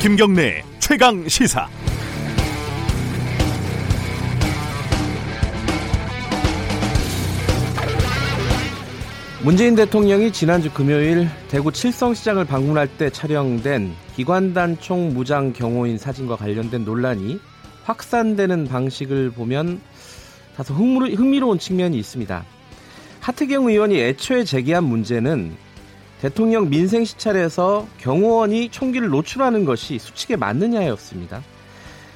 김경래 최강 시사. 문재인 대통령이 지난주 금요일 대구 칠성시장을 방문할 때 촬영된 기관단총 무장 경호인 사진과 관련된 논란이 확산되는 방식을 보면 다소 흥미로운 측면이 있습니다. 하트경 의원이 애초에 제기한 문제는 대통령 민생 시찰에서 경호원이 총기를 노출하는 것이 수칙에 맞느냐였습니다.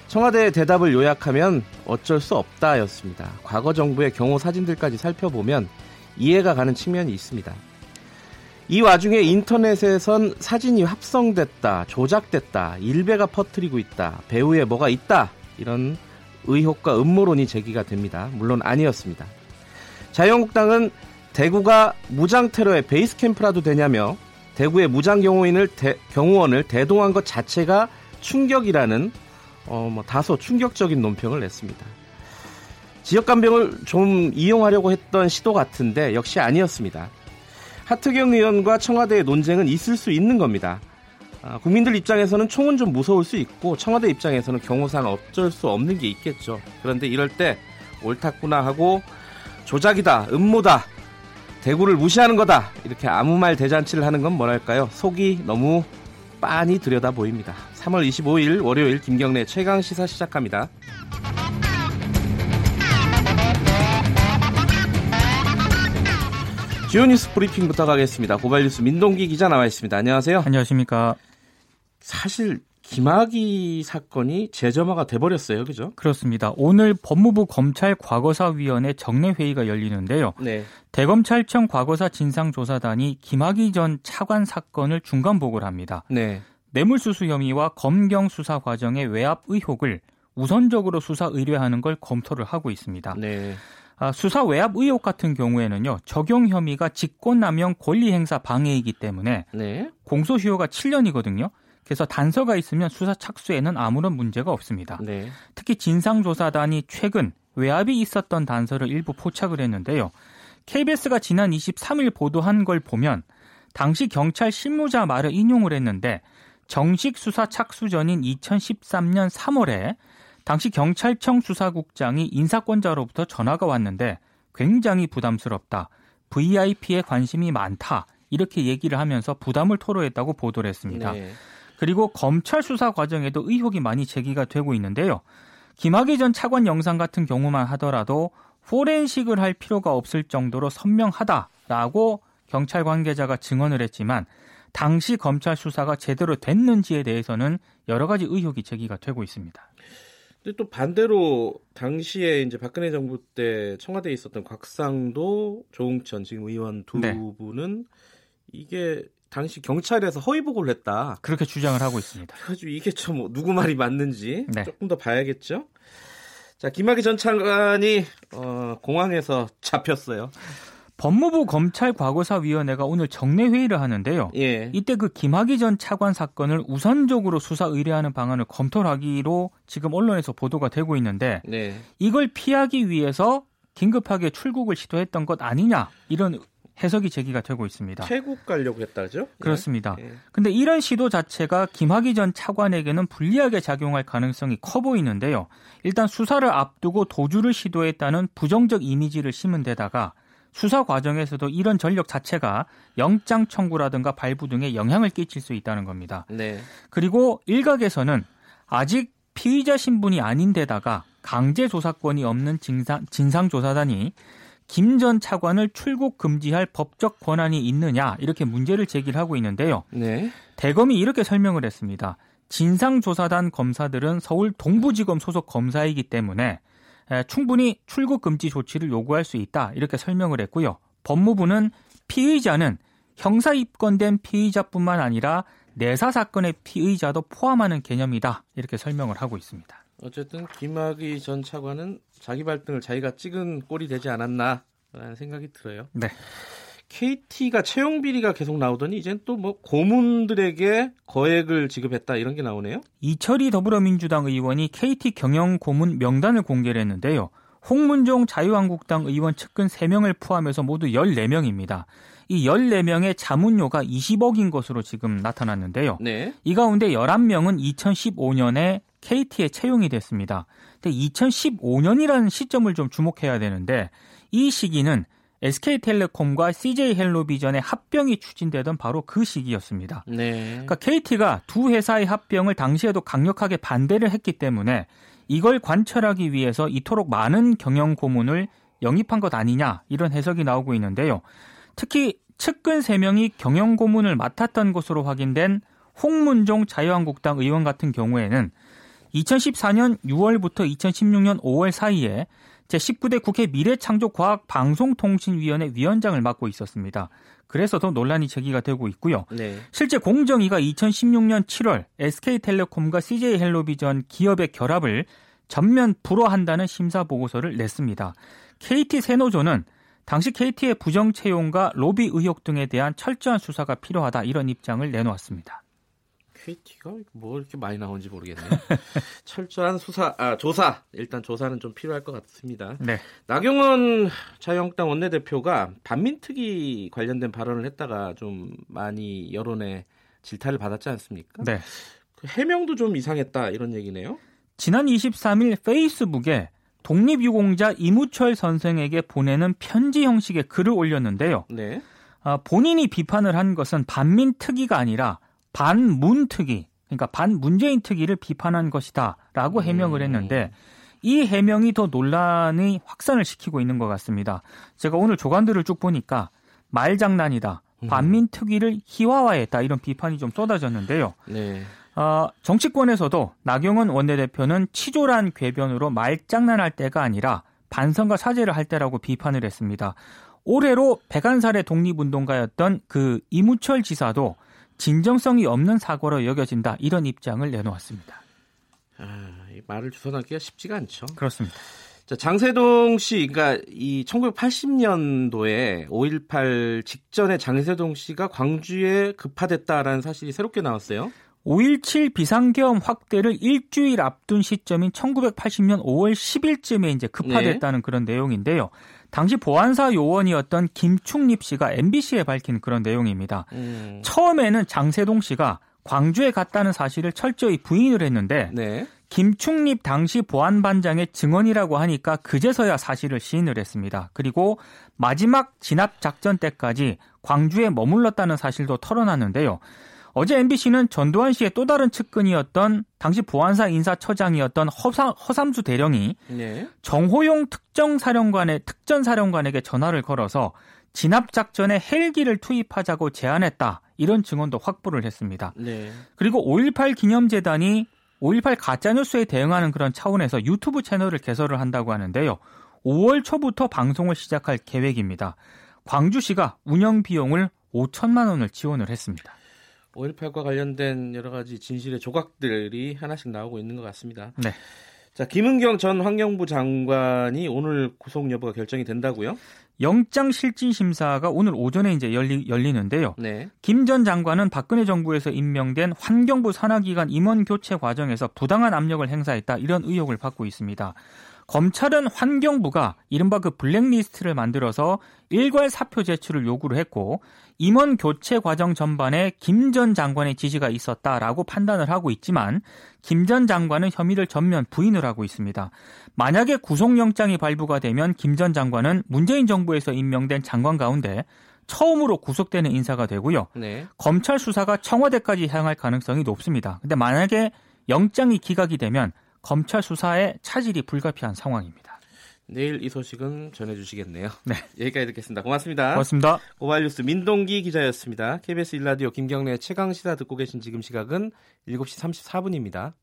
청와대의 대답을 요약하면 어쩔 수 없다였습니다. 과거 정부의 경호 사진들까지 살펴보면 이해가 가는 측면이 있습니다. 이 와중에 인터넷에선 사진이 합성됐다, 조작됐다, 일베가 퍼뜨리고 있다, 배우에 뭐가 있다 이런 의혹과 음모론이 제기가 됩니다. 물론 아니었습니다. 자유한국당은 대구가 무장 테러의 베이스 캠프라도 되냐며 대구의 무장 경호인을 대, 경호원을 대동한 것 자체가 충격이라는 어, 뭐 다소 충격적인 논평을 냈습니다. 지역 간병을 좀 이용하려고 했던 시도 같은데 역시 아니었습니다. 하트경 의원과 청와대의 논쟁은 있을 수 있는 겁니다. 아, 국민들 입장에서는 총은 좀 무서울 수 있고 청와대 입장에서는 경호상 어쩔 수 없는 게 있겠죠. 그런데 이럴 때 옳았구나 하고 조작이다, 음모다, 대구를 무시하는 거다 이렇게 아무 말 대잔치를 하는 건 뭐랄까요? 속이 너무 빤히 들여다 보입니다. 3월 25일 월요일 김경래 최강 시사 시작합니다. 주요 뉴스 브리핑부터 가겠습니다. 고발 뉴스 민동기 기자 나와 있습니다. 안녕하세요. 안녕하십니까. 사실 김학의 사건이 재점화가 돼버렸어요. 그죠? 그렇습니다. 오늘 법무부 검찰 과거사위원회 정례 회의가 열리는데요. 네. 대검찰청 과거사 진상조사단이 김학의 전 차관 사건을 중간 보고를 합니다. 네. 뇌물수수 혐의와 검경 수사 과정의 외압 의혹을 우선적으로 수사 의뢰하는 걸 검토를 하고 있습니다. 네. 아, 수사 외압 의혹 같은 경우에는요 적용 혐의가 직권남용 권리행사 방해이기 때문에 네. 공소시효가 7년이거든요. 그래서 단서가 있으면 수사 착수에는 아무런 문제가 없습니다. 네. 특히 진상조사단이 최근 외압이 있었던 단서를 일부 포착을 했는데요. KBS가 지난 23일 보도한 걸 보면 당시 경찰 실무자 말을 인용을 했는데 정식 수사 착수 전인 2013년 3월에 당시 경찰청 수사국장이 인사권자로부터 전화가 왔는데 굉장히 부담스럽다. VIP에 관심이 많다. 이렇게 얘기를 하면서 부담을 토로했다고 보도를 했습니다. 네. 그리고 검찰 수사 과정에도 의혹이 많이 제기가 되고 있는데요. 김학의 전 차관 영상 같은 경우만 하더라도 포렌식을 할 필요가 없을 정도로 선명하다라고 경찰 관계자가 증언을 했지만 당시 검찰 수사가 제대로 됐는지에 대해서는 여러 가지 의혹이 제기가 되고 있습니다. 근데 또 반대로 당시에 이제 박근혜 정부 때 청와대에 있었던 곽상도, 조웅천 지금 의원 두 네. 분은 이게 당시 경찰에서 허위 보고를 했다. 그렇게 주장을 하고 있습니다. 그래가지고 이게 좀뭐 누구 말이 맞는지 네. 조금 더 봐야겠죠. 자, 김학의 전 차관이 어, 공항에서 잡혔어요. 법무부 검찰 과거사위원회가 오늘 정례 회의를 하는데요. 예. 이때 그 김학의 전 차관 사건을 우선적으로 수사 의뢰하는 방안을 검토하기로 지금 언론에서 보도가 되고 있는데 네. 이걸 피하기 위해서 긴급하게 출국을 시도했던 것 아니냐 이런 해석이 제기가 되고 있습니다. 태국 가려고 했다죠? 예. 그렇습니다. 예. 근데 이런 시도 자체가 김학의 전 차관에게는 불리하게 작용할 가능성이 커 보이는데요. 일단 수사를 앞두고 도주를 시도했다는 부정적 이미지를 심은 데다가 수사 과정에서도 이런 전력 자체가 영장 청구라든가 발부 등에 영향을 끼칠 수 있다는 겁니다. 네. 그리고 일각에서는 아직 피의자 신분이 아닌 데다가 강제 조사권이 없는 진상, 진상조사단이 김 전 차관을 출국 금지할 법적 권한이 있느냐 이렇게 문제를 제기를 하고 있는데요. 네. 대검이 이렇게 설명을 했습니다. 진상조사단 검사들은 서울 동부지검 소속 검사이기 때문에 충분히 출국 금지 조치를 요구할 수 있다 이렇게 설명을 했고요. 법무부는 피의자는 형사 입건된 피의자뿐만 아니라 내사 사건의 피의자도 포함하는 개념이다 이렇게 설명을 하고 있습니다. 어쨌든 김학의 전 차관은 자기 발등을 자기가 찍은 꼴이 되지 않았나라는 생각이 들어요. 네. KT가 채용 비리가 계속 나오더니 이젠 또 뭐 고문들에게 거액을 지급했다 이런 게 나오네요. 이철희 더불어민주당 의원이 KT 경영 고문 명단을 공개를 했는데요. 홍문종 자유한국당 의원 측근 3명을 포함해서 모두 14명입니다. 이 14명의 자문료가 20억인 것으로 지금 나타났는데요. 네. 이 가운데 11명은 2015년에 KT에 채용이 됐습니다. 근데 2015년이라는 시점을 좀 주목해야 되는데 이 시기는 SK텔레콤과 CJ헬로비전의 합병이 추진되던 바로 그 시기였습니다. 네. 그러니까 KT가 두 회사의 합병을 당시에도 강력하게 반대를 했기 때문에 이걸 관철하기 위해서 이토록 많은 경영 고문을 영입한 것 아니냐 이런 해석이 나오고 있는데요. 특히 측근 3명이 경영 고문을 맡았던 것으로 확인된 홍문종 자유한국당 의원 같은 경우에는 2014년 6월부터 2016년 5월 사이에 제19대 국회 미래창조과학방송통신위원회 위원장을 맡고 있었습니다. 그래서 더 논란이 제기가 되고 있고요. 네. 실제 공정위가 2016년 7월 SK텔레콤과 CJ헬로비전 기업의 결합을 전면 불허한다는 심사 보고서를 냈습니다. KT 세노조는 당시 KT의 부정 채용과 로비 의혹 등에 대한 철저한 수사가 필요하다 이런 입장을 내놓았습니다. KT가 뭐 이렇게 많이 나오는지 모르겠네요. 철저한 수사, 아, 조사. 일단 조사는 좀 필요할 것 같습니다. 네. 나경원 자유한국당 원내대표가 반민특위 관련된 발언을 했다가 좀 많이 여론의 질타를 받았지 않습니까? 네. 그 해명도 좀 이상했다 이런 얘기네요. 지난 23일 페이스북에 독립유공자 이무철 선생에게 보내는 편지 형식의 글을 올렸는데요. 네. 아, 본인이 비판을 한 것은 반민특위가 아니라 반문 특위, 그러니까 반문재인 특위를 비판한 것이다라고 음. 해명을 했는데 이 해명이 더 논란의 확산을 시키고 있는 것 같습니다. 제가 오늘 조간들을 쭉 보니까 말장난이다. 음. 반민 특위를 희화화했다 이런 비판이 좀 쏟아졌는데요. 네. 어, 정치권에서도 나경원 원내대표는 치졸한 궤변으로 말장난할 때가 아니라 반성과 사죄를 할 때라고 비판을 했습니다. 올해로 백안살의 독립운동가였던 그 이무철 지사도 진정성이 없는 사고로 여겨진다 이런 입장을 내놓았습니다. 아, 이 말을 주선하기가 쉽지가 않죠. 그렇습니다. 자, 장세동 씨, 그러니까 이 1980년도에 5.18 직전에 장세동 씨가 광주에 급파됐다라는 사실이 새롭게 나왔어요. 5.17 비상계엄 확대를 일주일 앞둔 시점인 1980년 5월 10일쯤에 이제 급파됐다는 네. 그런 내용인데요. 당시 보안사 요원이었던 김충립 씨가 MBC에 밝힌 그런 내용입니다. 음. 처음에는 장세동 씨가 광주에 갔다는 사실을 철저히 부인을 했는데 네. 김충립 당시 보안반장의 증언이라고 하니까 그제서야 사실을 시인을 했습니다. 그리고 마지막 진압 작전 때까지 광주에 머물렀다는 사실도 털어놨는데요. 어제 MBC는 전두환 씨의 또 다른 측근이었던 당시 보안사 인사처장이었던 허사, 허삼수 대령이 네. 정호용 특정사령관의 특전사령관에게 전화를 걸어서 진압 작전에 헬기를 투입하자고 제안했다. 이런 증언도 확보를 했습니다. 네. 그리고 5.18 기념재단이 5.18 가짜뉴스에 대응하는 그런 차원에서 유튜브 채널을 개설을 한다고 하는데요. 5월 초부터 방송을 시작할 계획입니다. 광주시가 운영 비용을 5천만 원을 지원을 했습니다. 5.18과 관련된 여러 가지 진실의 조각들이 하나씩 나오고 있는 것 같습니다. 네. 자, 김은경 전 환경부 장관이 오늘 구속 여부가 결정이 된다고요? 영장 실질 심사가 오늘 오전에 이제 열리, 열리는데요. 네. 김 전 장관은 박근혜 정부에서 임명된 환경부 산하기관 임원 교체 과정에서 부당한 압력을 행사했다 이런 의혹을 받고 있습니다. 검찰은 환경부가 이른바 그 블랙리스트를 만들어서 일괄 사표 제출을 요구를 했고 임원 교체 과정 전반에 김 전 장관의 지시가 있었다라고 판단을 하고 있지만 김 전 장관은 혐의를 전면 부인을 하고 있습니다. 만약에 구속영장이 발부가 되면 김 전 장관은 문재인 정부에서 임명된 장관 가운데 처음으로 구속되는 인사가 되고요. 네. 검찰 수사가 청와대까지 향할 가능성이 높습니다. 근데 만약에 영장이 기각이 되면 검찰 수사에 차질이 불가피한 상황입니다. 내일 이 소식은 전해주시겠네요. 네. 여기까지 듣겠습니다. 고맙습니다. 고맙습니다. 고발뉴스 민동기 기자였습니다. KBS 일라디오 김경래 최강 시사 듣고 계신 지금 시각은 7시 34분입니다.